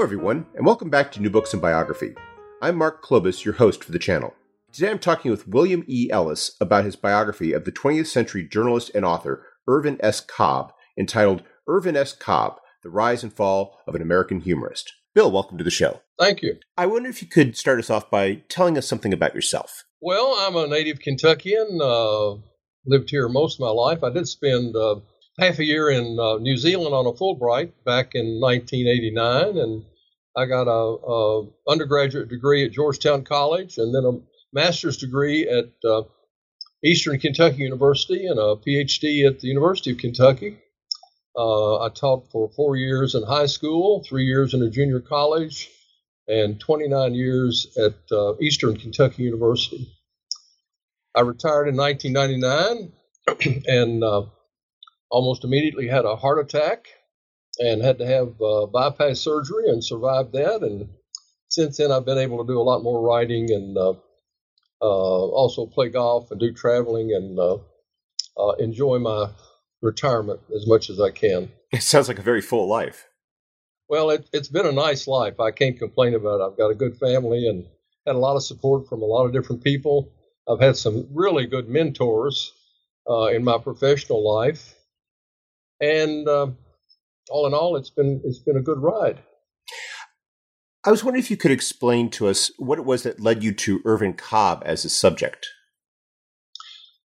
Hello, everyone, and welcome back to New Books and Biography. I'm Mark Klobus, your host for the channel. Today I'm talking with William E. Ellis about his biography of the 20th century journalist and author Irvin S. Cobb, entitled Irvin S. Cobb The Rise and Fall of an American Humorist. Bill, welcome to the show. Thank you. I wonder if you could start us off by telling us something about yourself. Well, I'm a native Kentuckian, uh, lived here most of my life. I did spend uh, half a year in uh, New Zealand on a Fulbright back in 1989, and I got a, a, undergraduate degree at Georgetown College, and then a master's degree at uh, Eastern Kentucky University, and a PhD at the University of Kentucky. Uh, I taught for four years in high school, three years in a junior college, and 29 years at uh, Eastern Kentucky University. I retired in 1999, and uh, almost immediately had a heart attack and had to have uh, bypass surgery and survived that. And since then, I've been able to do a lot more writing and uh, uh, also play golf and do traveling and uh, uh, enjoy my retirement as much as I can. It sounds like a very full life. Well, it, has been a nice life. I can't complain about it. I've got a good family and had a lot of support from a lot of different people. I've had some really good mentors uh, in my professional life and uh, all in all, it's been it's been a good ride. I was wondering if you could explain to us what it was that led you to Irvin Cobb as a subject.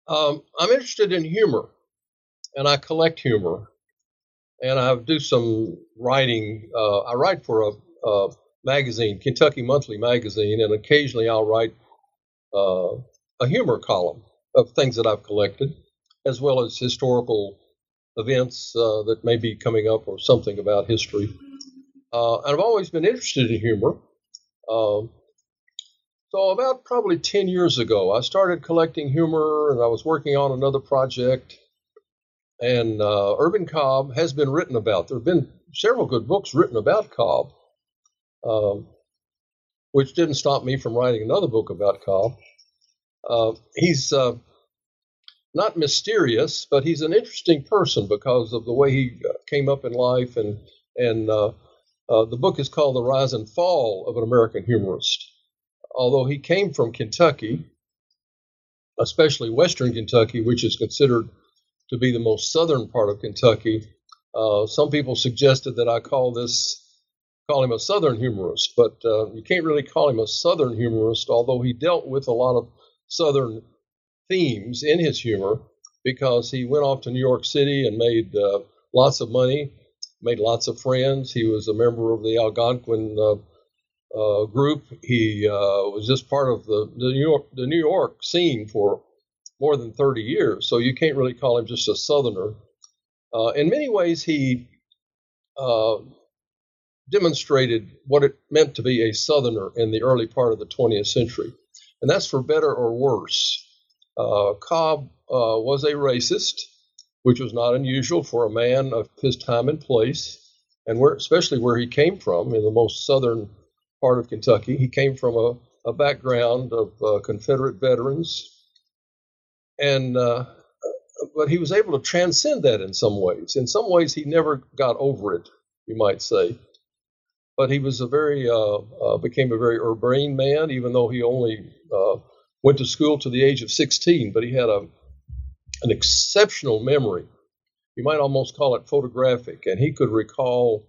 Um, I'm interested in humor, and I collect humor, and I do some writing. Uh, I write for a, a, magazine, Kentucky Monthly magazine, and occasionally I'll write uh, a humor column of things that I've collected, as well as historical events uh, that may be coming up or something about history. Uh, and I've always been interested in humor. Um, so, about probably 10 years ago, I started collecting humor and I was working on another project. And uh, Irvin Cobb has been written about. There have been several good books written about Cobb, um, which didn't stop me from writing another book about Cobb. Uh, he's uh, not mysterious, but he's an interesting person because of the way he uh, came up in life. And and uh, uh, the book is called The Rise and Fall of an American Humorist. Although he came from Kentucky, especially Western Kentucky, which is considered to be the most southern part of Kentucky, uh, some people suggested that I call this call him a Southern humorist, but uh, you can't really call him a Southern humorist, although he dealt with a lot of Southern themes in his humor because he went off to New York City and made uh, lots of money, made lots of friends. He was a member of the Algonquin uh, uh, group. He uh, was just part of the, the New York the New York scene for more than 30 years. So you can't really call him just a Southerner. Uh, in many ways, he uh, demonstrated what it meant to be a Southerner in the early part of the 20th century, and that's for better or worse. Uh, Cobb uh, was a racist, which was not unusual for a man of his time and place, and where, especially where he came from in the most southern part of Kentucky. He came from a, a background of uh, Confederate veterans, and but he was able to transcend that in some ways. In some ways, he never got over it, you might say. But he was a very uh, uh, became a very urbane man, even though he only uh, went to school to the age of 16. But he had a an exceptional memory. You might almost call it photographic, and he could recall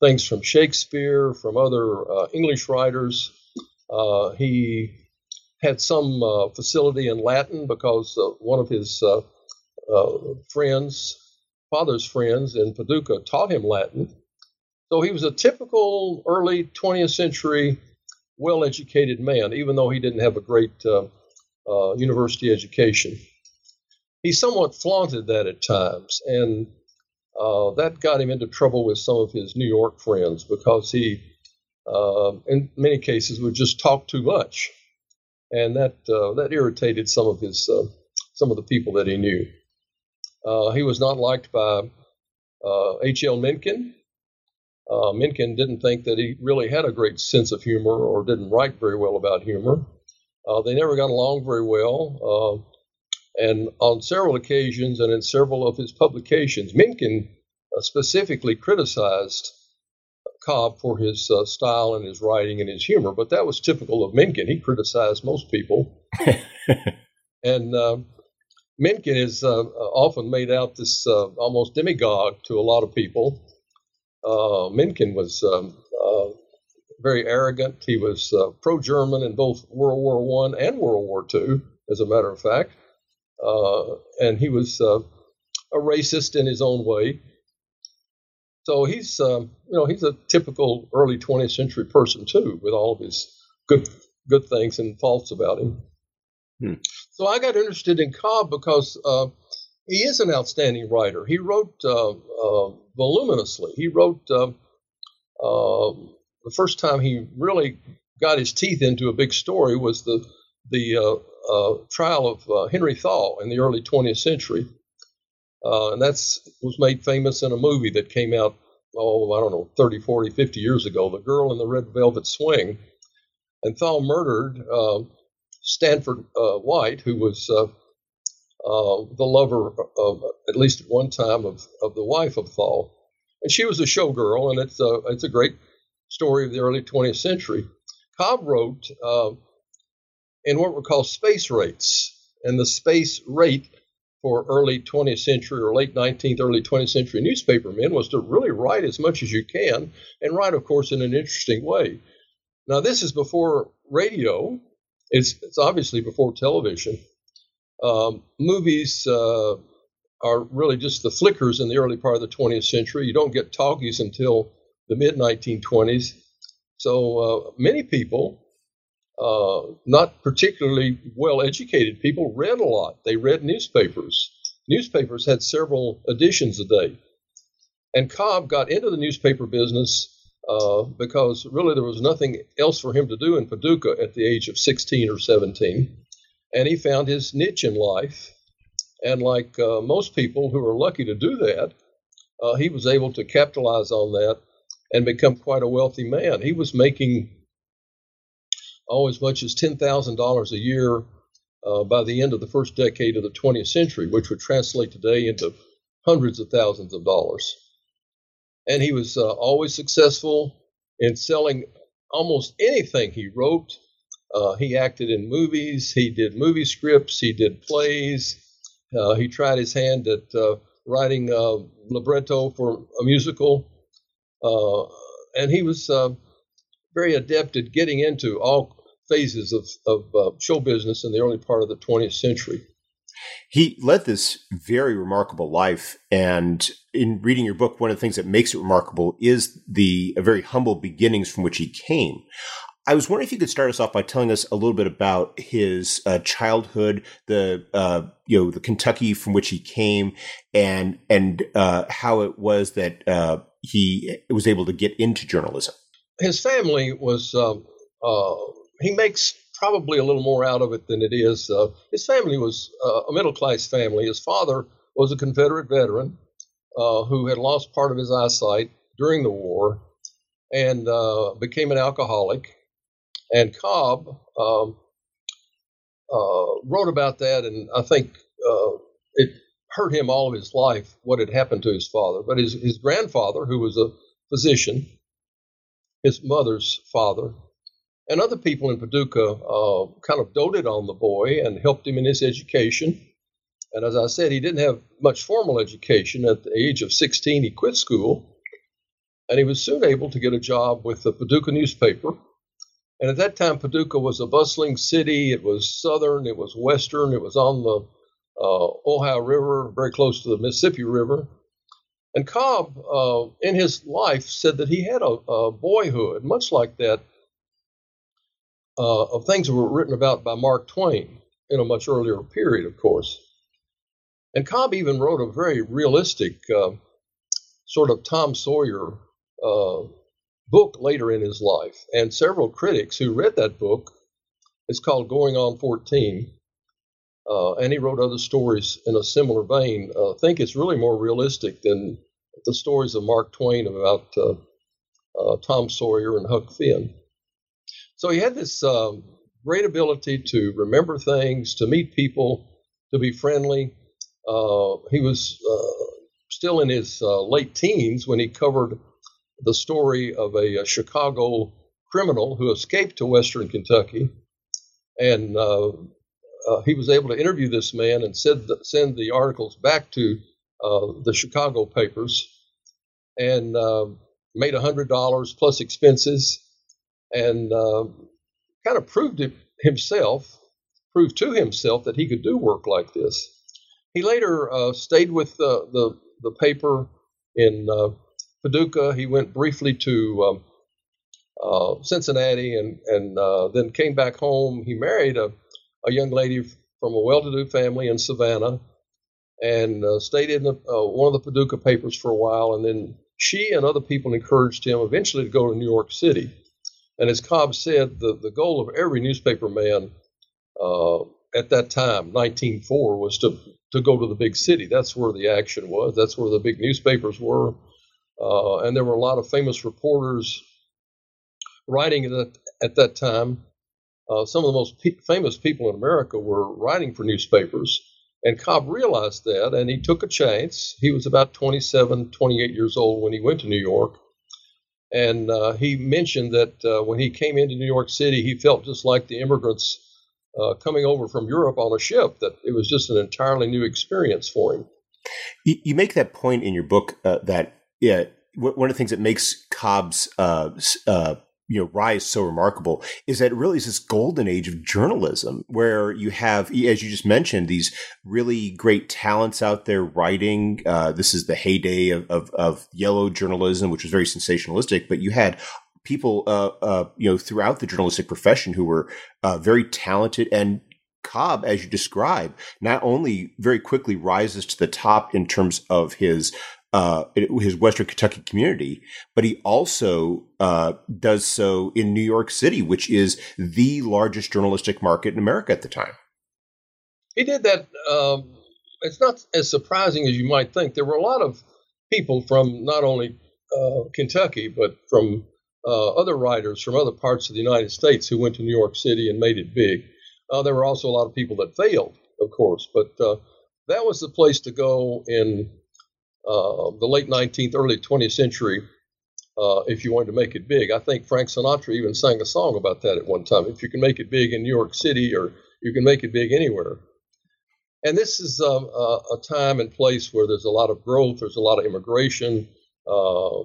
things from Shakespeare, from other uh, English writers. Uh, he had some uh, facility in Latin because one of his uh, friends, father's friends in Paducah taught him Latin. So he was a typical early 20th century well educated man, even though he didn't have a great uh, uh, university education. He somewhat flaunted that at times, and uh, that got him into trouble with some of his New York friends because he, uh, in many cases, would just talk too much, and that uh, that irritated some of his some of the people that he knew. Uh, he was not liked by H.L. Uh, Mencken. Uh, Mencken didn't think that he really had a great sense of humor or didn't write very well about humor. Uh, they never got along very well. and on several occasions and in several of his publications, Mencken specifically criticized Cobb for his uh, style and his writing and his humor, but that was typical of Mencken. He criticized most people. and uh, Mencken is uh, often made out this uh, almost demagogue to a lot of people. Uh, Mencken was um, uh, very arrogant. He was uh, pro-German in both World War One and World War Two, as a matter of fact, uh, and he was a racist in his own way. So he's, um, you know, he's a typical early 20th century person too, with all of his good good things and faults about him. Hmm. So I got interested in Cobb because uh, he is an outstanding writer. He wrote uh, uh, voluminously. He wrote uh, uh, the first time he really got his teeth into a big story was the the uh, trial of Henry Thaw in the early 20th century, and that's was made famous in a movie that came out oh I don't know 30, 40, 50 years ago. The Girl in the Red Velvet Swing, and Thaw murdered. Stanford uh, White, who was uh, the lover of, at least at one time, of, of the wife of Thaw. And she was a showgirl, and it's a, it's a great story of the early 20th century. Cobb wrote uh, in what were called space rates, and the space rate for early 20th century or late 19th, early 20th century newspapermen was to really write as much as you can and write, of course, in an interesting way. Now, this is before radio, it's, it's obviously before television. Um, movies uh, are really just the flickers in the early part of the 20th century. You don't get talkies until the mid 1920s. So uh, many people, uh, not particularly well educated people, read a lot. They read newspapers. Newspapers had several editions a day. And Cobb got into the newspaper business uh, because really there was nothing else for him to do in Paducah at the age of 16 or 17. And he found his niche in life. And like uh, most people who are lucky to do that, uh, he was able to capitalize on that and become quite a wealthy man. He was making oh, as much as $10,000 a year uh, by the end of the first decade of the 20th century, which would translate today into hundreds of thousands of dollars and he was uh, always successful in selling almost anything he wrote. Uh, he acted in movies, he did movie scripts, he did plays. Uh, he tried his hand at uh, writing uh, libretto for a musical, uh, and he was very adept at getting into all phases of, of show business in the early part of the 20th century. He led this very remarkable life. And in reading your book, one of the things that makes it remarkable is the very humble beginnings from which he came. I was wondering if you could start us off by telling us a little bit about his uh, childhood, the uh, you know the Kentucky from which he came, and and uh, how it was that uh, he was able to get into journalism. His family was um, uh, he makes probably a little more out of it than it is. Uh, his family was a middle class family. His father was a Confederate veteran who had lost part of his eyesight during the war and became an alcoholic. And Cobb um, uh, wrote about that, and I think uh, it hurt him all of his life what had happened to his father. But his, his grandfather, who was a physician, his mother's father, and other people in Paducah uh, kind of doted on the boy and helped him in his education. And as I said, he didn't have much formal education. At the age of 16, he quit school, and he was soon able to get a job with the Paducah newspaper. And at that time, Paducah was a bustling city. It was southern, it was western, it was on the uh, Ohio River, very close to the Mississippi River. And Cobb, uh, in his life, said that he had a, a boyhood, much like that uh, of things that were written about by Mark Twain in a much earlier period, of course. And Cobb even wrote a very realistic uh, sort of Tom Sawyer uh, book later in his life. And several critics who read that book, it's called Going on 14, uh, and he wrote other stories in a similar vein. Uh, think it's really more realistic than the stories of Mark Twain about uh, uh Tom Sawyer and Huck Finn. So he had this um, great ability to remember things, to meet people, to be friendly. Uh, he was uh, still in his late teens when he covered the story of a, a Chicago criminal who escaped to Western Kentucky and uh, uh, he was able to interview this man and send the, send the articles back to uh, the Chicago papers, and uh, made hundred dollars plus expenses, and uh, kind of proved it himself, proved to himself that he could do work like this. He later stayed with the, the, the paper in Paducah. He went briefly to um, Cincinnati and and then came back home. He married a a young lady from a well-to-do family in Savannah, and uh, stayed in the, uh, one of the Paducah papers for a while. And then she and other people encouraged him eventually to go to New York City. And as Cobb said, the, the goal of every newspaper man uh, at that time, 1904, was to, to go to the big city. That's where the action was. That's where the big newspapers were. Uh, and there were a lot of famous reporters writing at, at that time uh, some of the most pe- famous people in America were writing for newspapers. And Cobb realized that, and he took a chance. He was about 27, 28 years old when he went to New York. And uh, he mentioned that uh, when he came into New York City, he felt just like the immigrants uh, coming over from Europe on a ship, that it was just an entirely new experience for him. You, make that point in your book uh, that yeah, one of the things that makes Cobb's uh, uh, you know rise so remarkable is that it really is this golden age of journalism where you have as you just mentioned these really great talents out there writing uh, this is the heyday of, of, of, yellow journalism which was very sensationalistic but you had people uh, uh, you know throughout the journalistic profession who were uh, very talented and Cobb, as you describe, not only very quickly rises to the top in terms of his uh, his Western Kentucky community, but he also uh, does so in New York City, which is the largest journalistic market in America at the time. He did that. Um, it's not as surprising as you might think. There were a lot of people from not only uh, Kentucky, but from uh, other writers from other parts of the United States who went to New York City and made it big. Uh, there were also a lot of people that failed, of course, but uh, that was the place to go in uh, the late 19th, early 20th century, uh, if you wanted to make it big. I think Frank Sinatra even sang a song about that at one time. If you can make it big in New York City, or you can make it big anywhere. And this is um, a, a, time and place where there's a lot of growth, there's a lot of immigration, uh,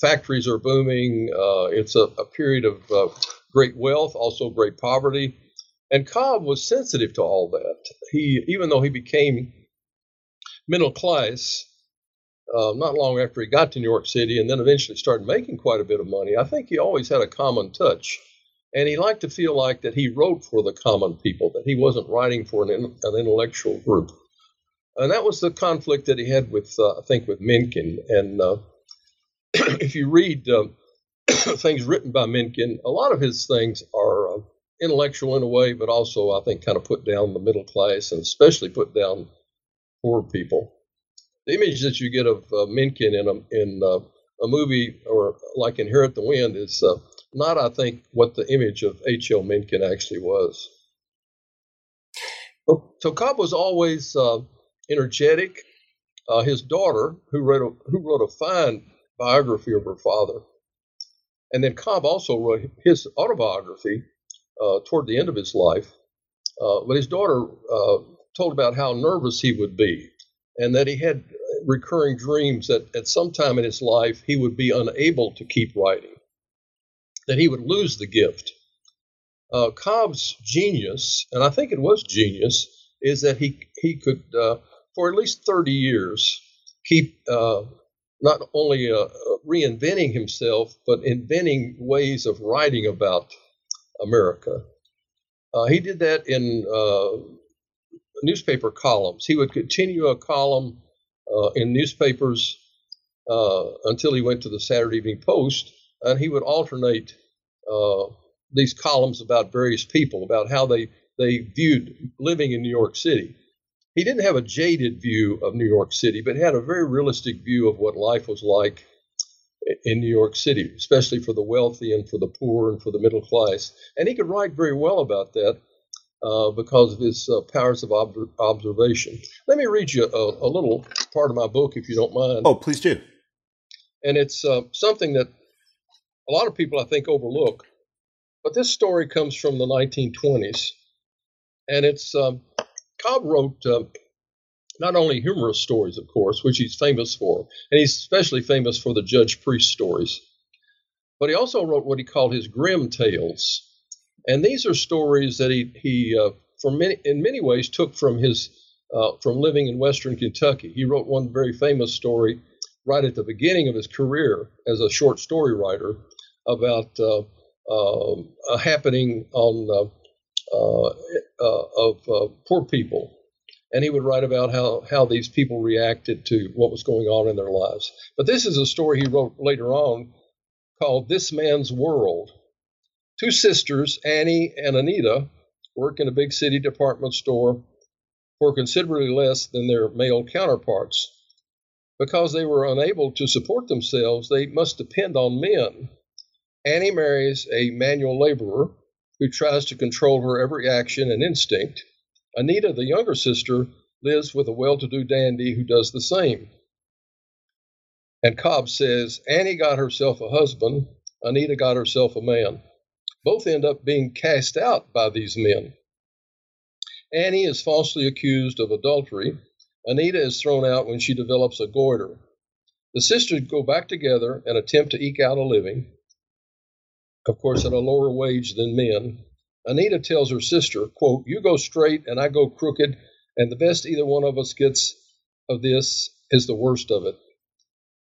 factories are booming. Uh, it's a, a, period of uh, great wealth, also great poverty. And Cobb was sensitive to all that. He, even though he became middle class, uh, not long after he got to New York City and then eventually started making quite a bit of money, I think he always had a common touch. And he liked to feel like that he wrote for the common people, that he wasn't writing for an, an intellectual group. And that was the conflict that he had with, uh, I think, with Mencken. And uh, if you read uh, things written by Mencken, a lot of his things are uh, intellectual in a way, but also I think kind of put down the middle class and especially put down poor people. The image that you get of uh, Mencken in a in uh, a movie or like Inherit the Wind is uh, not, I think, what the image of H.L. Mencken actually was. So Cobb was always uh, energetic. Uh, his daughter, who wrote a, who wrote a fine biography of her father, and then Cobb also wrote his autobiography uh, toward the end of his life. Uh, but his daughter uh, told about how nervous he would be, and that he had recurring dreams that at some time in his life he would be unable to keep writing, that he would lose the gift. Uh, Cobb's genius, and I think it was genius, is that he he could uh, for at least 30 years keep uh, not only uh, reinventing himself but inventing ways of writing about America. Uh, he did that in uh, newspaper columns. He would continue a column uh, in newspapers uh, until he went to the Saturday Evening Post, and he would alternate uh, these columns about various people, about how they, they viewed living in New York City. He didn't have a jaded view of New York City, but had a very realistic view of what life was like in New York City, especially for the wealthy and for the poor and for the middle class. And he could write very well about that uh, because of his uh, powers of ob- observation. Let me read you a, a, little part of my book, if you don't mind. Oh, please do. And it's uh, something that a lot of people, I think, overlook. But this story comes from the 1920s. And it's um, Cobb wrote uh, not only humorous stories, of course, which he's famous for, and he's especially famous for the Judge Priest stories, but he also wrote what he called his grim tales. And these are stories that he, he uh, for many, in many ways, took from his uh, from living in Western Kentucky. He wrote one very famous story right at the beginning of his career as a short story writer about uh, um, a happening on uh, uh, uh, of poor people and he would write about how, how these people reacted to what was going on in their lives. But this is a story he wrote later on called This Man's World. Two sisters, Annie and Anita, work in a big city department store for considerably less than their male counterparts. Because they were unable to support themselves, they must depend on men. Annie marries a manual laborer who tries to control her every action and instinct. Anita, the younger sister, lives with a well to do dandy who does the same. And Cobb says Annie got herself a husband, Anita got herself a man. Both end up being cast out by these men. Annie is falsely accused of adultery. Anita is thrown out when she develops a goiter. The sisters go back together and attempt to eke out a living, of course, at a lower wage than men. Anita tells her sister, quote, You go straight and I go crooked, and the best either one of us gets of this is the worst of it.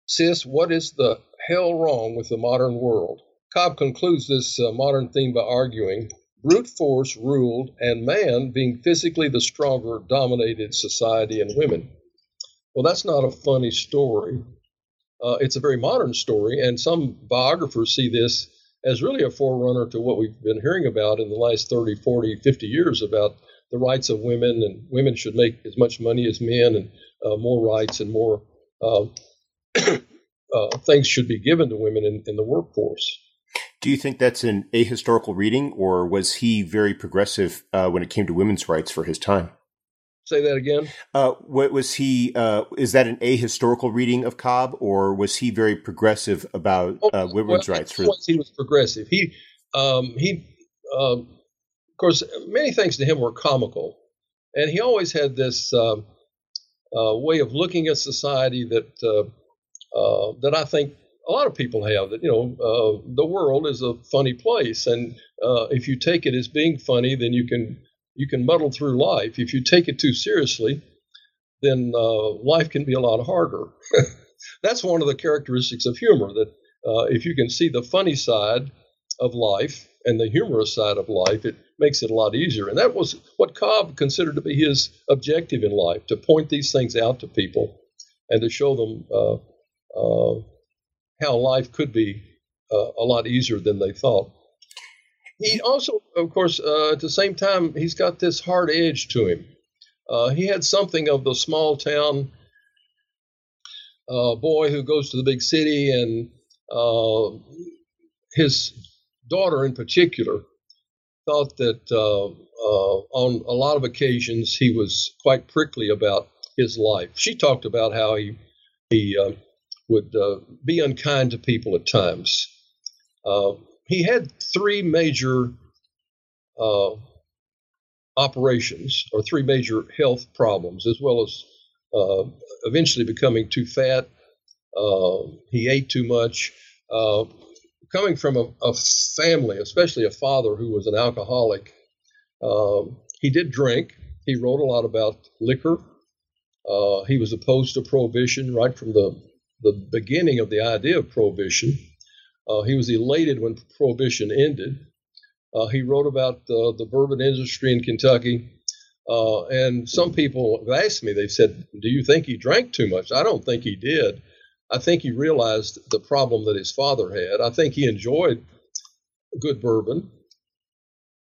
Sis, what is the hell wrong with the modern world? Cobb concludes this uh, modern theme by arguing brute force ruled, and man, being physically the stronger, dominated society and women. Well, that's not a funny story. Uh, it's a very modern story, and some biographers see this as really a forerunner to what we've been hearing about in the last 30, 40, 50 years about the rights of women and women should make as much money as men and uh, more rights and more uh, uh, things should be given to women in, in the workforce. Do you think that's an ahistorical reading, or was he very progressive uh, when it came to women's rights for his time? Say that again. Uh, what was he? Uh, is that an ahistorical reading of Cobb, or was he very progressive about uh, women's well, rights? For he was progressive. He um, he um, of course many things to him were comical, and he always had this um, uh, way of looking at society that uh, uh, that I think a lot of people have. That you know the world is a funny place, and if you take it as being funny, then you can you can muddle through life. If you take it too seriously, then uh, life can be a lot harder. That's one of the characteristics of humor that uh, if you can see the funny side of life and the humorous side of life, it makes it a lot easier. And that was what Cobb considered to be his objective in life to point these things out to people and to show them uh, uh how life could be uh, a lot easier than they thought. he also, of course, uh, at the same time, he's got this hard edge to him. Uh, he had something of the small town uh, boy who goes to the big city, and uh, his daughter in particular thought that uh, on a lot of occasions he was quite prickly about his life. She talked about how he he would be unkind to people at times. he had three major operations or three major health problems, as well as uh, eventually becoming too fat. Uh, he ate too much. Uh, coming from a, a, family, especially a father who was an alcoholic, um, he did drink. He wrote a lot about liquor. Uh, he was opposed to prohibition right from the, the beginning of the idea of prohibition. Uh, he was elated when prohibition ended. Uh, he wrote about the bourbon industry in Kentucky. Uh, and some people have asked me, they've said, Do you think he drank too much? I don't think he did. I think he realized the problem that his father had. I think he enjoyed good bourbon.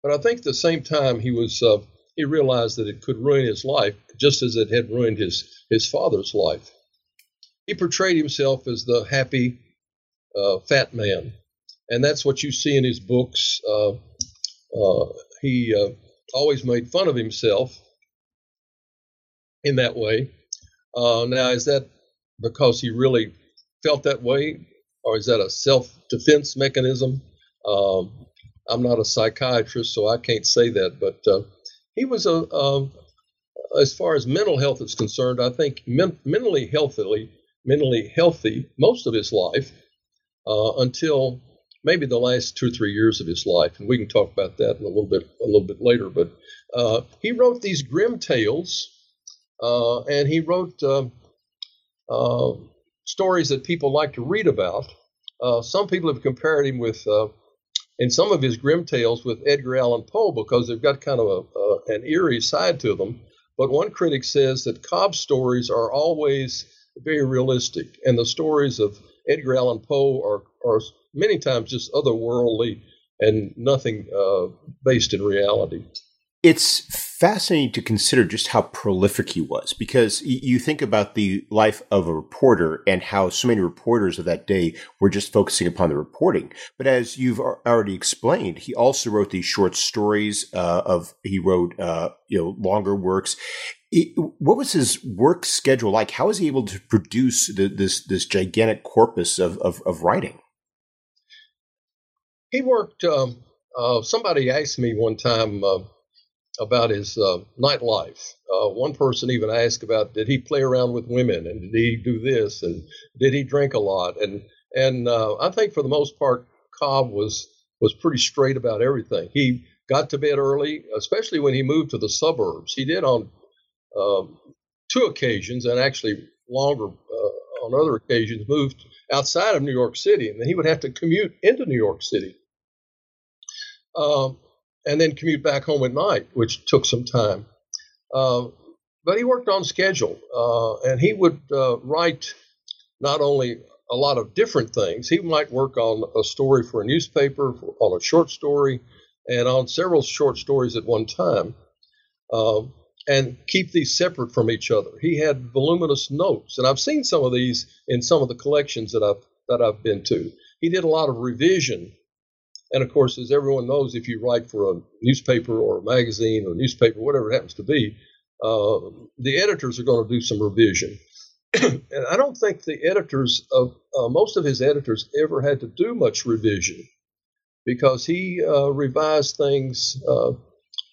But I think at the same time, he was. Uh, he realized that it could ruin his life just as it had ruined his, his father's life. He portrayed himself as the happy uh, fat man. And that's what you see in his books. Uh, uh he uh, always made fun of himself in that way. Uh, now, is that because he really felt that way, or is that a self defense mechanism? Um, I'm not a psychiatrist, so I can't say that, but uh, he was a, uh, as far as mental health is concerned, I think men- mentally healthily, mentally healthy most of his life uh, until maybe the last two or three years of his life, and we can talk about that in a little bit a little bit later. But uh, he wrote these grim tales, uh, and he wrote uh, uh stories that people like to read about. Uh, some people have compared him with, uh, in some of his grim tales, with Edgar Allan Poe because they've got kind of a, an eerie side to them. But one critic says that Cobb's stories are always very realistic, and the stories of Edgar Allan Poe are, are many times just otherworldly and nothing uh, based in reality. It's fascinating to consider just how prolific he was because you think about the life of a reporter and how so many reporters of that day were just focusing upon the reporting. But as you've already explained, he also wrote these short stories uh, of he wrote uh, you know longer works. what was his work schedule like? How was he able to produce the, this this gigantic corpus of, of, of writing? He worked. Um, uh, somebody asked me one time uh, about his uh, nightlife. Uh, one person even asked about did he play around with women and did he do this and did he drink a lot and and uh, I think for the most part Cobb was was pretty straight about everything. He got to bed early, especially when he moved to the suburbs. He did on um, two occasions and actually longer uh, on other occasions moved outside of New York City, and then he would have to commute into New York City. Um, and then commute back home at night, which took some time. Uh, but he worked on schedule, uh, and he would uh, write not only a lot of different things. He might work on a story for a newspaper, for, on a short story, and on several short stories at one time, um, and keep these separate from each other. He had voluminous notes, and I've seen some of these in some of the collections that I've that I've been to. He did a lot of revision and of course, as everyone knows, if you write for a newspaper or a magazine or a newspaper, whatever it happens to be, uh, the editors are going to do some revision. and I don't think the editors of uh, most of his editors ever had to do much revision because he uh, revised things uh,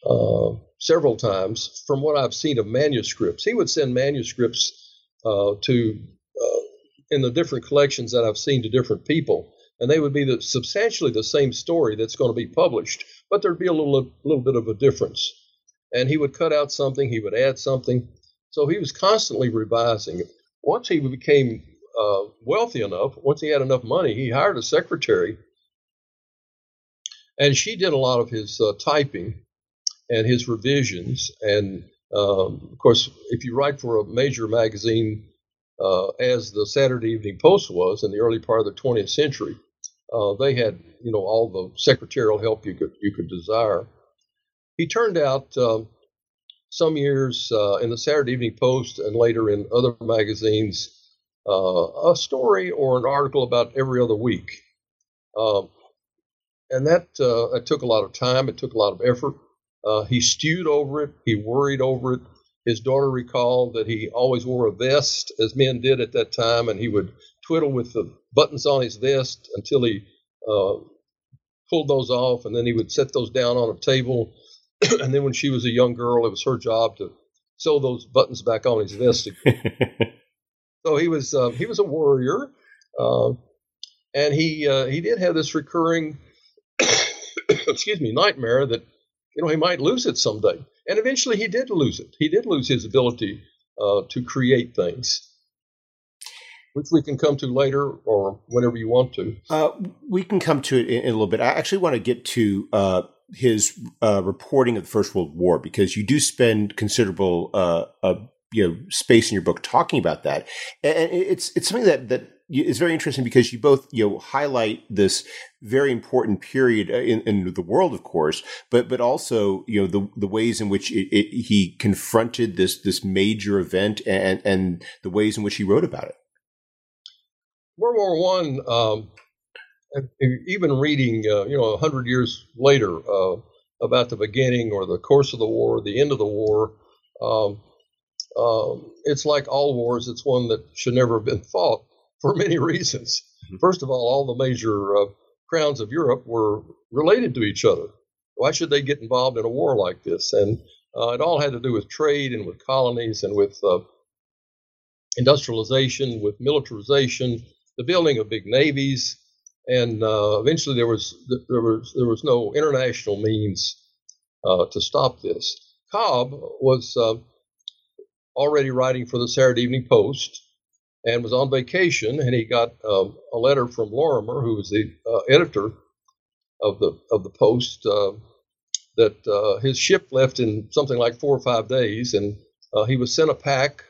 uh, several times from what I've seen of manuscripts. He would send manuscripts uh, to in the different collections that I've seen to different people and they would be the, substantially the same story that's going to be published, but there'd be a little, a little bit of a difference. And he would cut out something, he would add something. So he was constantly revising. Once he became uh, wealthy enough, once he had enough money, he hired a secretary, and she did a lot of his uh, typing and his revisions. And um, of course, if you write for a major magazine, uh, as the Saturday Evening Post was in the early part of the 20th century, Uh, they had, you know, all the secretarial help you could you could desire. He turned out um, some years uh, in the Saturday Evening Post and later in other magazines uh, a story or an article about every other week. Um, and that, uh, it took a lot of time, it took a lot of effort. Uh, he stewed over it, he worried over it. His daughter recalled that he always wore a vest, as men did at that time, and he would twiddle with the buttons on his vest until he uh, pulled those off, and then he would set those down on a table. and then when she was a young girl, it was her job to sew those buttons back on his vest so he was uh, he was a warrior, uh, and he uh, he did have this recurring, excuse me, nightmare that you know he might lose it someday, and eventually he did lose it. He did lose his ability uh, to create things. Which we can come to later or whenever you want to. Uh, we can come to it in, in, a little bit. I actually want to get to uh, his reporting of the First World War because you do spend considerable you know space in your book talking about that, and it's it's something that that is very interesting because you both you know highlight this very important period uh, in, in the world, of course, but but also you know the the ways in which it, it, he confronted this this major event and and the ways in which he wrote about it. World War One, um, even reading uh, you know a hundred years later uh, about the beginning or the course of the war, the end of the war. Um, um, it's like all wars, it's one that should never have been fought for many reasons. Mm-hmm. First of all, all the major uh, crowns of Europe were related to each other. Why should they get involved in a war like this? And uh, it all had to do with trade and with colonies and with uh, industrialization, with militarization, the building of big navies, and uh, eventually there was there was there was no international means uh, to stop this. Cobb was uh, already writing for the Saturday Evening Post and was on vacation, and he got um, a letter from Lorimer, who was the uh, editor of the of the Post, uh, that uh, his ship left in something like four or five days, and he was sent a pack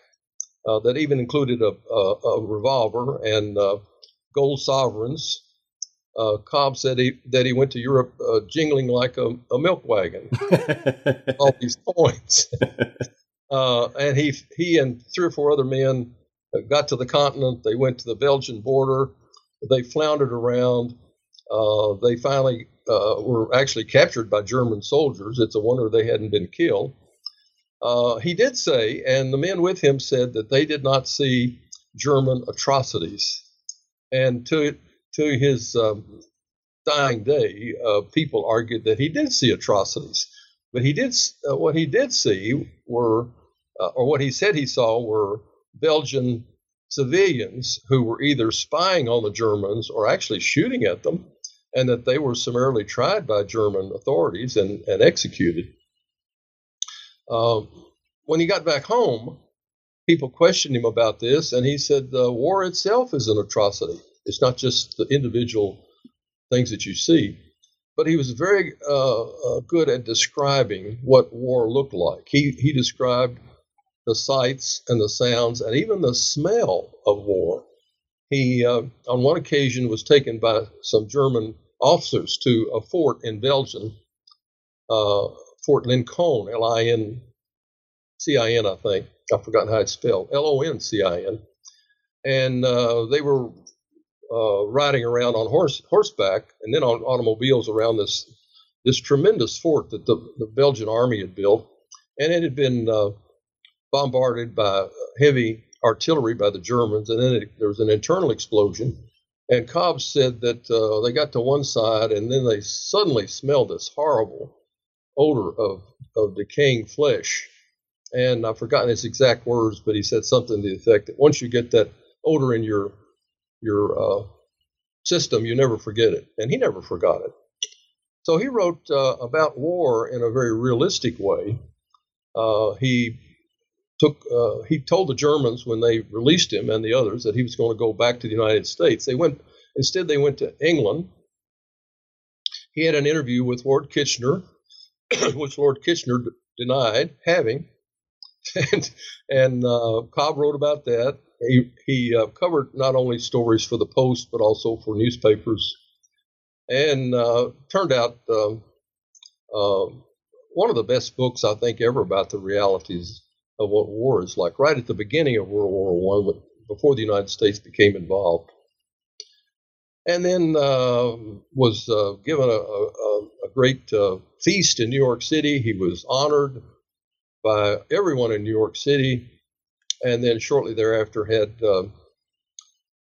uh, that even included a, a, a revolver and uh, gold sovereigns. Cobb said he, that he went to Europe jingling like a, a milk wagon. all these points. Uh, and he he and three or four other men got to the continent. They went to the Belgian border. They floundered around. Uh, they finally uh, were actually captured by German soldiers. It's a wonder they hadn't been killed. Uh, he did say, and the men with him said that they did not see German atrocities. And to to his um, dying day, uh, people argued that he did see atrocities. But he did uh, what he did see were uh, or what he said he saw were Belgian civilians who were either spying on the Germans or actually shooting at them, and that they were summarily tried by German authorities and, and executed. Um, when he got back home, people questioned him about this, and he said the war itself is an atrocity. It's not just the individual things that you see. But he was very uh, uh, good at describing what war looked like. He, he described the sights and the sounds and even the smell of war. He, uh, on one occasion, was taken by some German officers to a fort in Belgium, uh, Fort Lincoln, L I N C I N, I think. I've forgotten how it's spelled, L O N C I N. And uh, they were uh, riding around on horse horseback and then on automobiles around this this tremendous fort that the, the Belgian army had built, and it had been uh, bombarded by heavy artillery by the Germans, and then it, there was an internal explosion. And Cobb said that uh, they got to one side, and then they suddenly smelled this horrible odor of, of decaying flesh. And I've forgotten his exact words, but he said something to the effect that once you get that odor in your your uh, system, you never forget it. And he never forgot it. So he wrote uh, about war in a very realistic way. Uh, he took uh, he told the Germans when they released him and the others that he was going to go back to the United States. They went instead they went to England. He had an interview with Lord Kitchener, which Lord Kitchener d- denied having, and and uh, Cobb wrote about that. He he uh, covered not only stories for the Post but also for newspapers and uh, turned out um, uh, one of the best books I think ever about the realities of what war is like. Right at the beginning of World War One, before the United States became involved, and then uh, was uh, given a, a, a great uh, feast in New York City. He was honored by everyone in New York City, and then shortly thereafter had uh,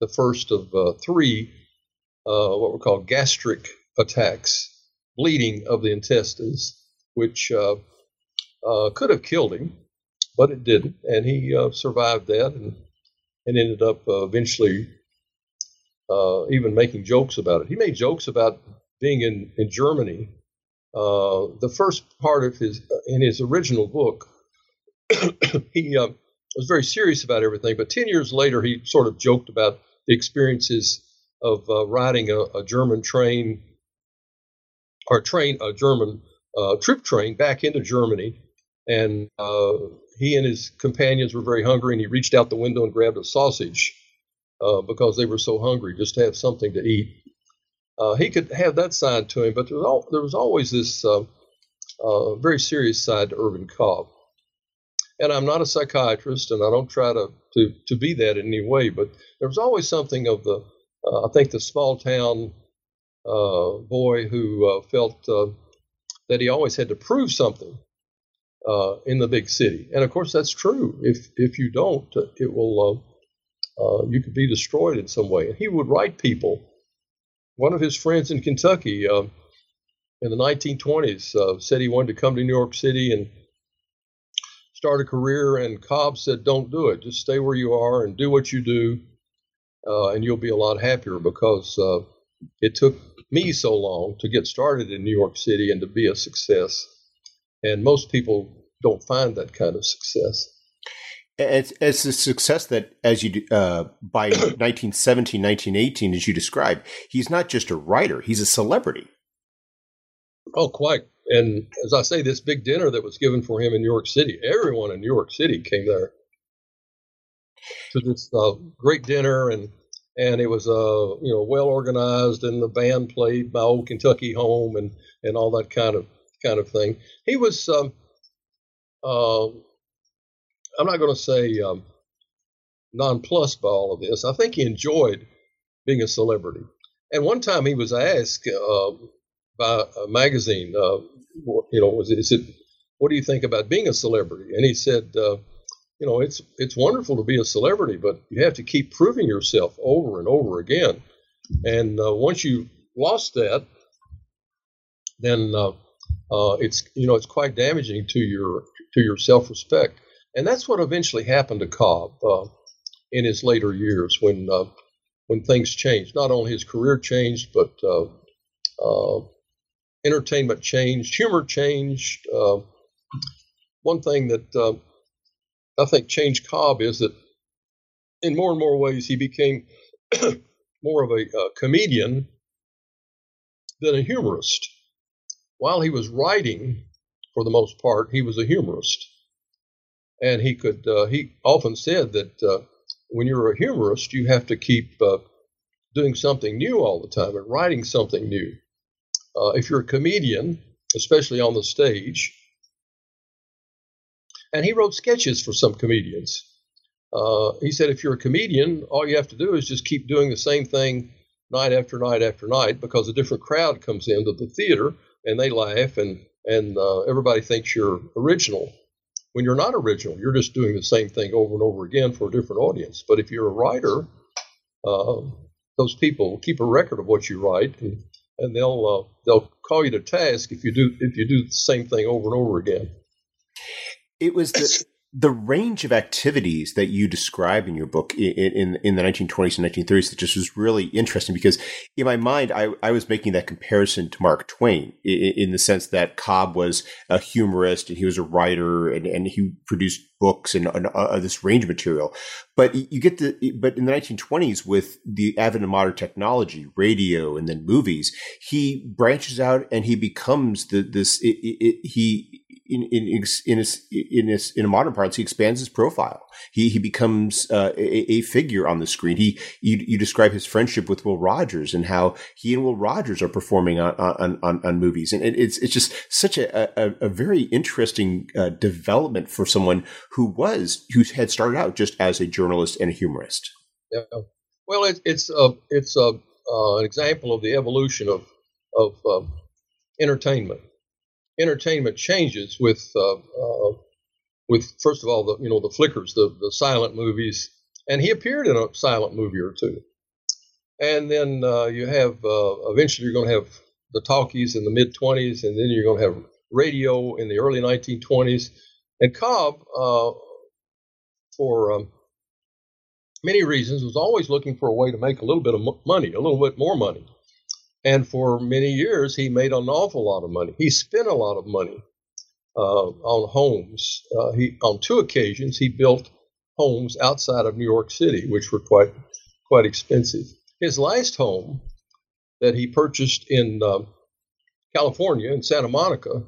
the first of uh, three uh, what were called gastric attacks, bleeding of the intestines, which could have killed him, but it didn't, and he survived that and, and ended up eventually uh, even making jokes about it. He made jokes about being in, in Germany. Uh, the first part of his, in his original book, he uh, was very serious about everything, but 10 years later, he sort of joked about the experiences of uh, riding a, a, German train or train, a German uh, troop train back into Germany. And uh, he and his companions were very hungry, and he reached out the window and grabbed a sausage uh, because they were so hungry just to have something to eat. Uh, he could have that side to him, but there was, al- there was always this uh, uh, very serious side to Irvin Cobb. And I'm not a psychiatrist, and I don't try to, to, to be that in any way, but there was always something of the, uh, I think, the small town boy who felt that he always had to prove something uh, in the big city. And of course, that's true. If if you don't, it will uh, you could be destroyed in some way. And he would write people. One of his friends in Kentucky uh, in the 1920s uh, said he wanted to come to New York City and start a career, and Cobb said, "Don't do it. Just stay where you are and do what you do, uh, and you'll be a lot happier." Because uh, it took me so long to get started in New York City and to be a success, and most people don't find that kind of success. It's, it's a success that, as you uh, by 1917, 1918, as you described, he's not just a writer; he's a celebrity. Oh, quite. And as I say, this big dinner that was given for him in New York City, everyone in New York City came there to this uh, great dinner, and and it was uh you know well organized, and the band played my old Kentucky home, and and all that kind of kind of thing. He was. Um, uh, I'm not going to say um, nonplussed by all of this. I think he enjoyed being a celebrity. And one time he was asked uh, by a magazine, uh, you know, was it, is it, what do you think about being a celebrity? And he said, uh, you know, it's it's wonderful to be a celebrity, but you have to keep proving yourself over and over again. And uh, once you lost that, then uh, uh, it's you know it's quite damaging to your to your self respect. And that's what eventually happened to Cobb uh, in his later years when uh, when things changed. Not only his career changed, but uh, uh entertainment changed, humor changed. Uh, one thing that I think changed Cobb is that in more and more ways he became more of a, a comedian than a humorist. While he was writing, for the most part, he was a humorist and he could uh, he often said that uh, when you're a humorist you have to keep uh, doing something new all the time and writing something new. Uh, if you're a comedian especially on the stage and he wrote sketches for some comedians. Uh, he said if you're a comedian all you have to do is just keep doing the same thing night after night after night because a different crowd comes into the theater and they laugh and and uh, everybody thinks you're original when you're not original, you're just doing the same thing over and over again for a different audience. But if you're a writer, uh, those people keep a record of what you write, and, and they'll uh, they'll call you to task if you do if you do the same thing over and over again. It was the the range of activities that you describe in your book in, in, in, the 1920s and 1930s that just was really interesting because in my mind, I, I was making that comparison to Mark Twain in, in, the sense that Cobb was a humorist and he was a writer and, and he produced books and, and uh, this range of material. But you get the, but in the 1920s with the advent of modern technology, radio and then movies, he branches out and he becomes the, this, it, it, he, in in in his, in, his, in modern parts, he expands his profile. He he becomes uh, a, a, figure on the screen. He you, you, describe his friendship with Will Rogers and how he and Will Rogers are performing on on, on, on movies, and it's it's just such a a, a very interesting uh, development for someone who was who had started out just as a journalist and a humorist. Yeah. Well, it, it's a it's a uh, an example of the evolution of of um, entertainment. Entertainment changes with uh, uh, with first of all the you know the flickers, the the silent movies, and he appeared in a silent movie or two. And then uh, you have uh, eventually you're going to have the talkies in the mid 20s, and then you're going to have radio in the early 1920s. And Cobb, uh, for um, many reasons, was always looking for a way to make a little bit of money, a little bit more money. And for many years, he made an awful lot of money. He spent a lot of money uh, on homes. Uh, he, on two occasions, he built homes outside of New York City, which were quite quite expensive. His last home that he purchased in uh, California, in Santa Monica,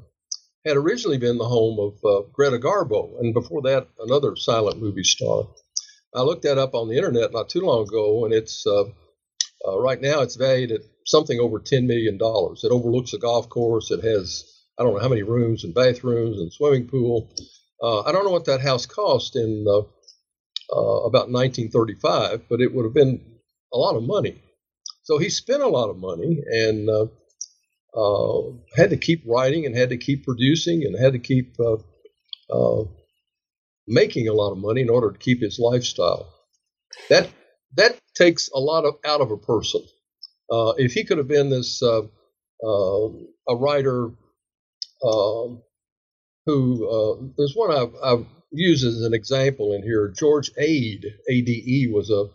had originally been the home of uh, Greta Garbo, and before that, another silent movie star. I looked that up on the internet not too long ago, and it's uh, uh, right now it's valued at something over $10 million. It overlooks a golf course. It has, I don't know how many rooms and bathrooms and swimming pool. Uh, I don't know what that house cost in uh, uh, about 1935, but it would have been a lot of money. So he spent a lot of money and uh, uh, had to keep writing and had to keep producing and had to keep uh, making a lot of money in order to keep his lifestyle. That that takes a lot of out of a person. Uh, if he could have been this uh, uh, a writer um, who there's one I've, I've, used as an example in here. George Ade, A-D-E, was a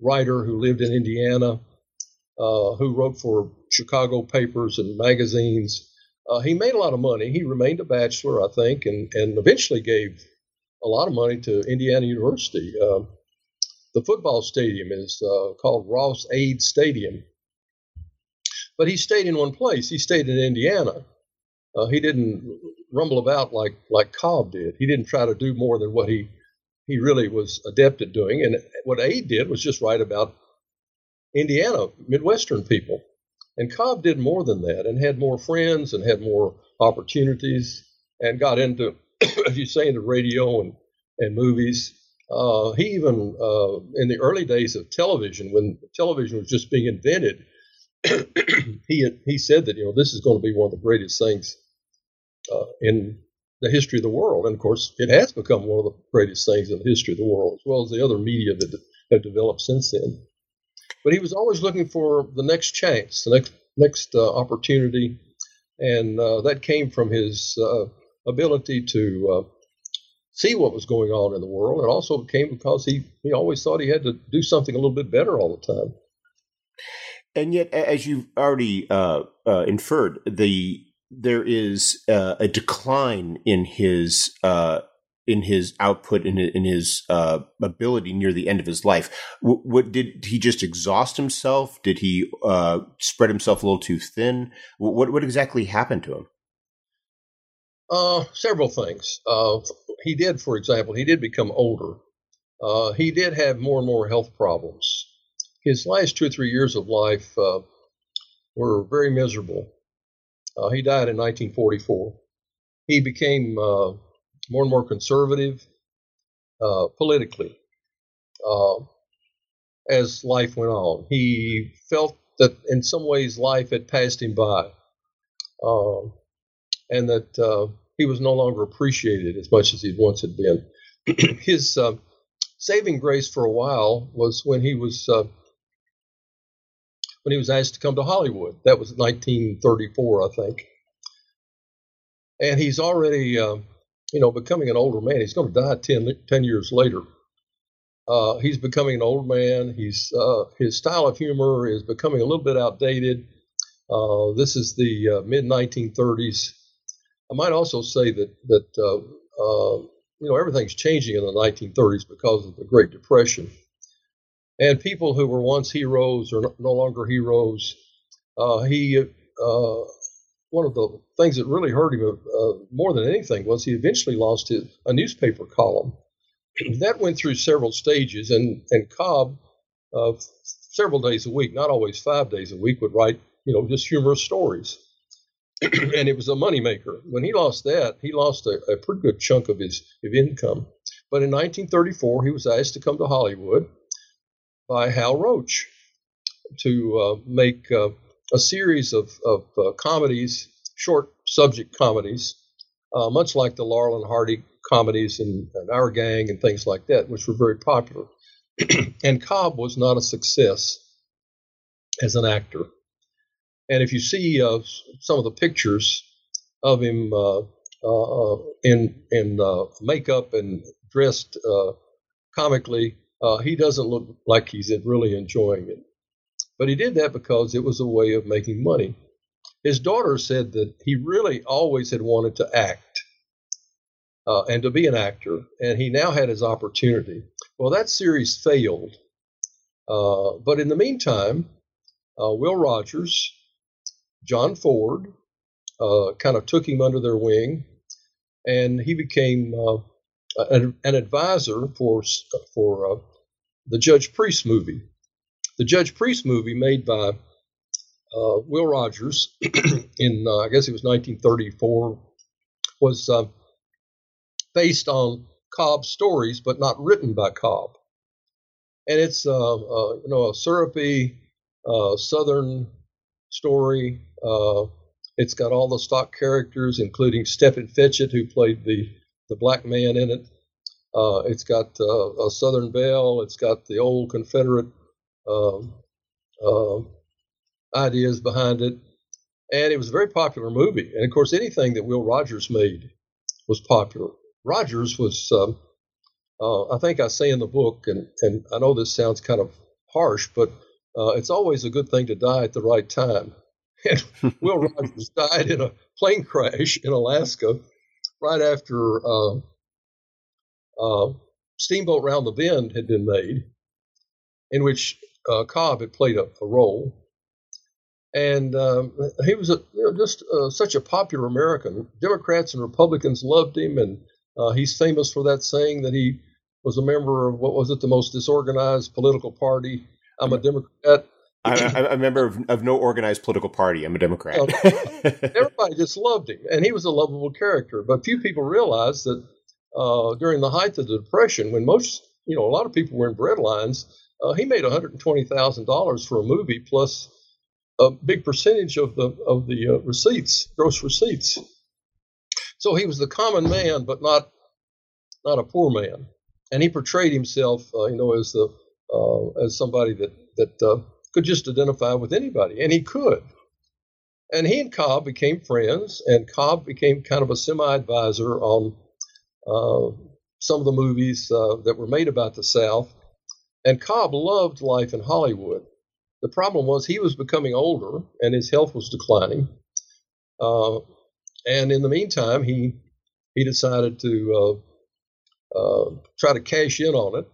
writer who lived in Indiana, uh, who wrote for Chicago papers and magazines. Uh, he made a lot of money. He remained a bachelor, I think, and, and eventually gave a lot of money to Indiana University. Uh, the football stadium is called Ross Ade Stadium. But he stayed in one place. He stayed in Indiana. Uh, he didn't rumble about like like Cobb did. He didn't try to do more than what he he really was adept at doing. And what Ade did was just write about Indiana, Midwestern people. And Cobb did more than that and had more friends and had more opportunities and got into, as you say, into radio and, and movies. Uh, he even, uh, in the early days of television, when television was just being invented, he he said that you know this is going to be one of the greatest things uh, in the history of the world, and of course it has become one of the greatest things in the history of the world, as well as the other media that have developed since then. But he was always looking for the next chance, the next next uh, opportunity, and uh, that came from his uh, ability to uh, see what was going on in the world, and also came because he he always thought he had to do something a little bit better all the time. And yet, as you've already uh, uh, inferred, the there is uh, a decline in his uh, in his output in in his uh, ability near the end of his life. What, what, did he just exhaust himself? Did he uh, spread himself a little too thin? What what exactly happened to him? Several things. He did, for example, he did become older. He did have more and more health problems his last two or three years of life uh, were very miserable. Uh, he died in 1944. He became uh, more and more conservative uh, politically uh, as life went on. He felt that in some ways life had passed him by um, and that uh, he was no longer appreciated as much as he once had been. his saving grace for a while was when he was when he was asked to come to Hollywood. That was 1934, I think. And he's already, uh, you know, becoming an older man. He's going to die 10, 10 years later. Uh, he's becoming an old man. He's uh, his style of humor is becoming a little bit outdated. Uh, this is the uh, mid 1930s. I might also say that that uh, you know everything's changing in the 1930s because of the Great Depression and people who were once heroes are no longer heroes. Uh, he uh, one of the things that really hurt him uh, more than anything was he eventually lost his, a newspaper column. that went through several stages, and and Cobb, uh, several days a week, not always five days a week, would write you know just humorous stories, and it was a moneymaker. When he lost that, he lost a, a pretty good chunk of his of income. But in 1934, he was asked to come to Hollywood by Hal Roach to uh, make uh, a series of, of uh, comedies, short subject comedies, much like the Laurel and Hardy comedies and, and, Our Gang and things like that, which were very popular. and Cobb was not a success as an actor. And if you see uh, some of the pictures of him uh, uh, in in makeup and dressed comically, he doesn't look like he's really enjoying it. But he did that because it was a way of making money. His daughter said that he really always had wanted to act uh, and to be an actor, and he now had his opportunity. Well, that series failed. Uh, but in the meantime, uh, Will Rogers, John Ford, uh, kind of took him under their wing, and he became uh, an, an, advisor for for uh, the Judge Priest movie the Judge Priest movie made by uh, Will Rogers in, uh, I guess it was 1934, was uh, based on Cobb's stories, but not written by Cobb. And it's, uh, uh, you know, a syrupy uh, Southern story. it's got all the stock characters, including Stepin Fetchit, who played the, the black man in it. It's got a Southern belle. It's got the old Confederate um, uh, ideas behind it. And it was a very popular movie. And of course, anything that Will Rogers made was popular. Rogers was, um, uh, I think I say in the book, and, and I know this sounds kind of harsh, but uh, it's always a good thing to die at the right time. And Will Rogers died in a plane crash in Alaska right after uh, uh, Steamboat Round the Bend had been made, in which uh, Cobb had played a, a role. And um, he was a, you know, just uh, such a popular American. Democrats and Republicans loved him, and uh, he's famous for that saying that he was a member of what was it, the most disorganized political party. I'm a Democrat. I'm, a member of, of, no organized political party. I'm a Democrat. everybody just loved him, and he was a lovable character. But few people realized that uh, during the height of the Depression, when most, you know, a lot of people were in breadlines, uh, he made $120,000 for a movie plus a big percentage of the of the uh, receipts, gross receipts. So he was the common man, but not not a poor man, and he portrayed himself, uh, you know, as the uh, as somebody that that uh, could just identify with anybody, and he could. And he and Cobb became friends, and Cobb became kind of a semi-advisor on some of the movies that were made about the South and Cobb loved life in Hollywood. The problem was he was becoming older and his health was declining. Uh, and in the meantime, he he decided to uh, uh, try to cash in on it.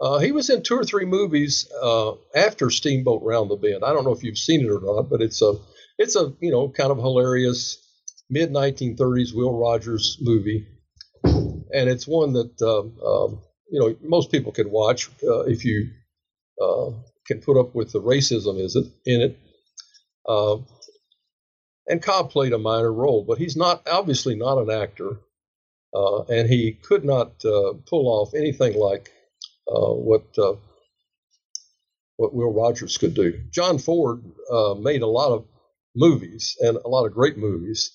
Uh, he was in two or three movies uh, after Steamboat Round the Bend. I don't know if you've seen it or not, but it's a it's a you know kind of hilarious mid 1930s Will Rogers movie, and it's one that um, um you know most people can watch uh, if you uh, can put up with the racism is it in it. Uh, and Cobb played a minor role, but he's not obviously not an actor, uh, and he could not uh, pull off anything like uh, what what Will Rogers could do. John Ford made a lot of movies and a lot of great movies.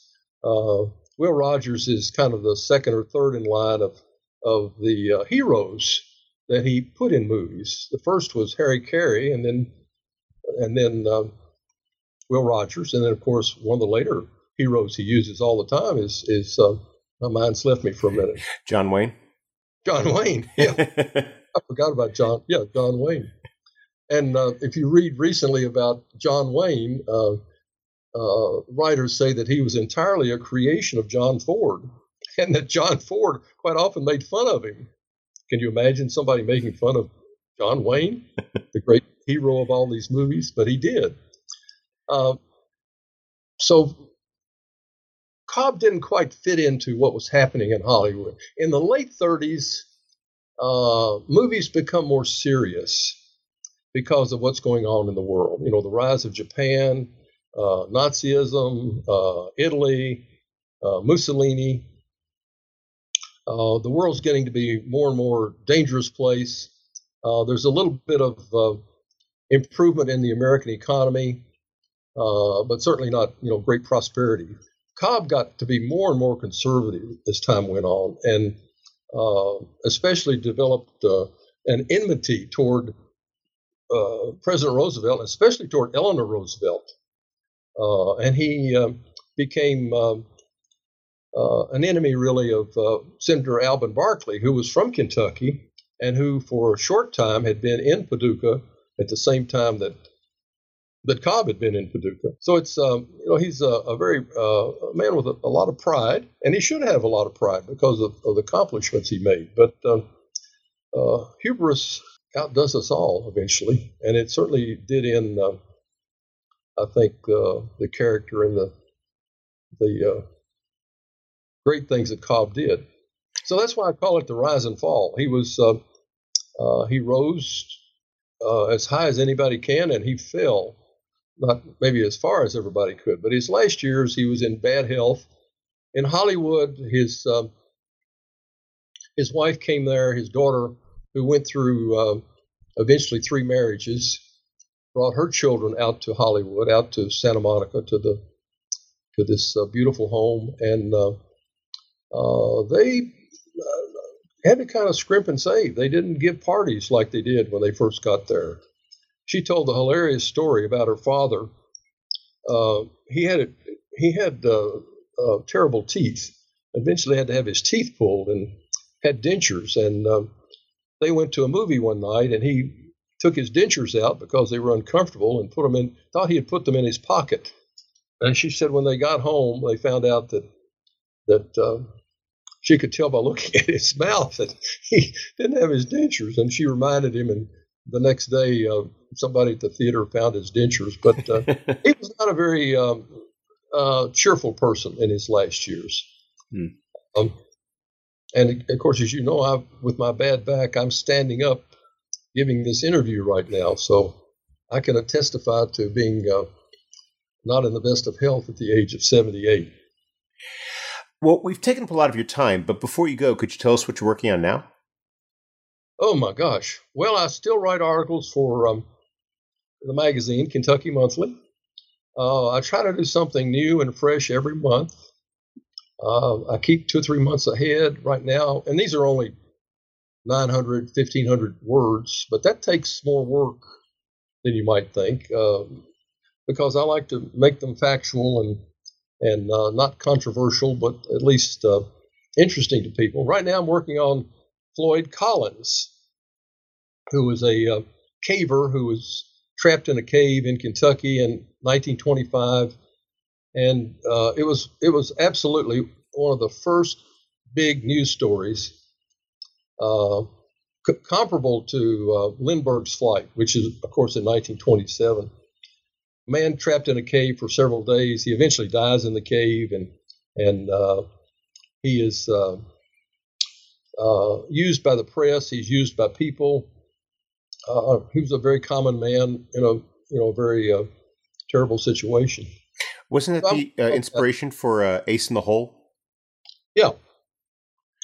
Will Rogers is kind of the second or third in line of of the uh, heroes that he put in movies. The first was Harry Carey, and then and then uh, Will Rogers, and then of course one of the later heroes he uses all the time is is uh, my mind's left me for a minute. John Wayne. John Wayne. Yeah, I forgot about John. Yeah, John Wayne. And uh, if you read recently about John Wayne, uh, writers say that he was entirely a creation of John Ford and that John Ford quite often made fun of him. Can you imagine somebody making fun of John Wayne, the great hero of all these movies? But he did. Uh, so Cobb didn't quite fit into what was happening in Hollywood. In the late 30s, uh, movies become more serious because of what's going on in the world. You know, the rise of Japan, Nazism, uh, Italy, uh, Mussolini. Uh, the world's getting to be more and more dangerous place. Uh, there's a little bit of improvement in the American economy, but certainly not, you know, great prosperity. Cobb got to be more and more conservative as time went on, and uh, especially developed uh, an enmity toward uh, President Roosevelt, especially toward Eleanor Roosevelt. Uh, and he um, became um, uh, an enemy, really, of Senator Alben Barkley, who was from Kentucky and who, for a short time, had been in Paducah at the same time that that Cobb had been in Paducah. So it's um, you know he's a, a very uh, a man with a, a, lot of pride, and he should have a lot of pride because of, of the accomplishments he made. But um, uh, hubris outdoes us all eventually, and it certainly did in uh, I think uh, the character and the the uh, great things that Cobb did. So that's why I call it the rise and fall. He was uh, he rose as high as anybody can, and he fell not maybe as far as everybody could, but his last years he was in bad health. In Hollywood, his um, his wife came there. His daughter, who went through uh, eventually three marriages, brought her children out to Hollywood, out to Santa Monica, to the to this uh, beautiful home, and uh, uh they uh, had to kind of scrimp and save. They didn't give parties like they did when they first got there she told a hilarious story about her father. Uh, he had a, he had terrible teeth. Eventually, had to have his teeth pulled and had dentures. And they went to a movie one night, and he took his dentures out because they were uncomfortable and put them in. Thought he had put them in his pocket. And she said when they got home, they found out that that uh, she could tell by looking at his mouth that he didn't have his dentures. And she reminded him, and the next day, uh, somebody at the theater found his dentures. But uh, he was not a very um, uh, cheerful person in his last years. Hmm. Um, and of course, as you know, I, with my bad back, I'm standing up giving this interview right now. So I can testify to being uh, not in the best of health at the age of 78. Well, we've taken up a lot of your time, but before you go, could you tell us what you're working on now? Oh my gosh. Well, I still write articles for um, the magazine, Kentucky Monthly. Uh, I try to do something new and fresh every month. Uh, I keep two or three months ahead right now, and these are only 900, 1500 words, but that takes more work than you might think uh, because I like to make them factual and and uh, not controversial, but at least uh, interesting to people. Right now, I'm working on Floyd Collins, who was a uh, caver who was trapped in a cave in Kentucky in 1925, and uh, it was it was absolutely one of the first big news stories, c- comparable to uh, Lindbergh's flight, which is of course in 1927. A man trapped in a cave for several days. He eventually dies in the cave, and and uh, he is uh, uh, used by the press. He's used by people uh, he was a very common man in a you know very uh, terrible situation. Wasn't that the uh, inspiration for uh, Ace in the Hole? Yeah,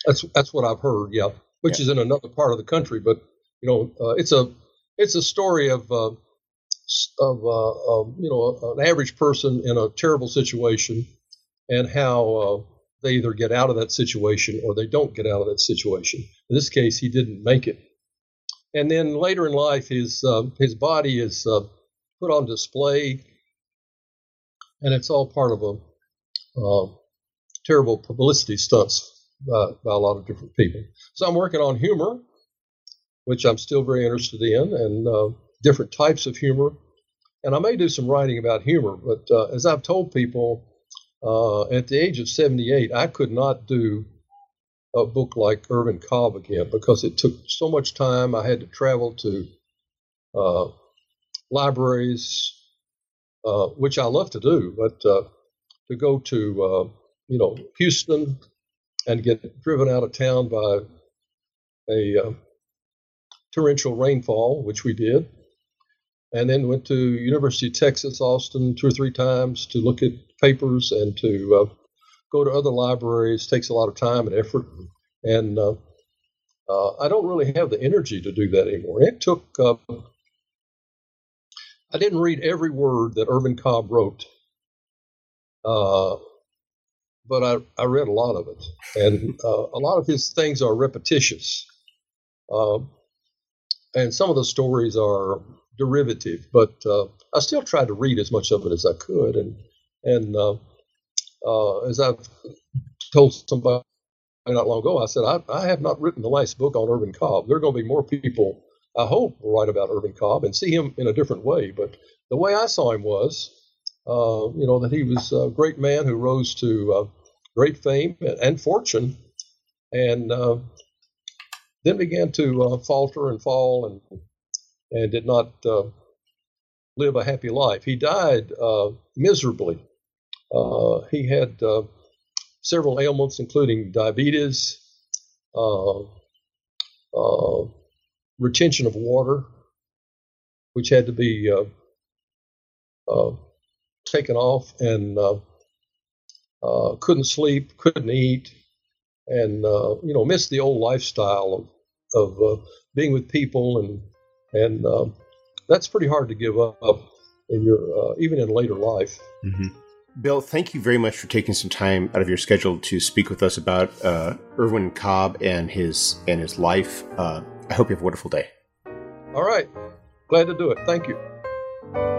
that's that's what I've heard. Yeah, which yeah. is in another part of the country, but you know, uh, it's a it's a story of uh, of, of you know an average person in a terrible situation and how they either get out of that situation or they don't get out of that situation. In this case, he didn't make it and then later in life, his uh, his body is uh, put on display, and it's all part of a uh, terrible publicity stunts by, by, a lot of different people. So I'm working on humor, which I'm still very interested in, and uh, different types of humor. And I may do some writing about humor, but uh, as I've told people, uh, at the age of 78, I could not do a book like Irvin Cobb again because it took so much time. I had to travel to uh, libraries, uh, which I love to do, but uh, to go to uh, you know, Houston and get driven out of town by a uh, torrential rainfall, which we did, and then went to University of Texas, Austin, two or three times to look at papers and to uh, go to other libraries. Takes a lot of time and effort, and uh, uh, I don't really have the energy to do that anymore. It took. Uh, I didn't read every word that Irvin Cobb wrote, uh, but I, I read a lot of it, and uh, a lot of his things are repetitious. Um, and some of the stories are derivative, but uh, I still tried to read as much of it as I could. And and uh, uh, as I've told somebody not long ago, I said I, I have not written the last book on Irvin Cobb. There are going to be more people, I hope, will write about Irvin Cobb and see him in a different way. But the way I saw him was, uh, you know, that he was a great man who rose to great fame and fortune, and uh, then began to uh, falter and fall and and did not uh, live a happy life. He died uh, miserably. Uh, he had several ailments, including diabetes, retention of water, which had to be taken off, and couldn't sleep, couldn't eat, and uh, you know miss the old lifestyle of of uh, being with people and and um, that's pretty hard to give up in your uh, even in later life. Mm-hmm. Bill, thank you very much for taking some time out of your schedule to speak with us about uh, Irvin Cobb and his and his life. Uh, I hope you have a wonderful day. All right, glad to do it. Thank you.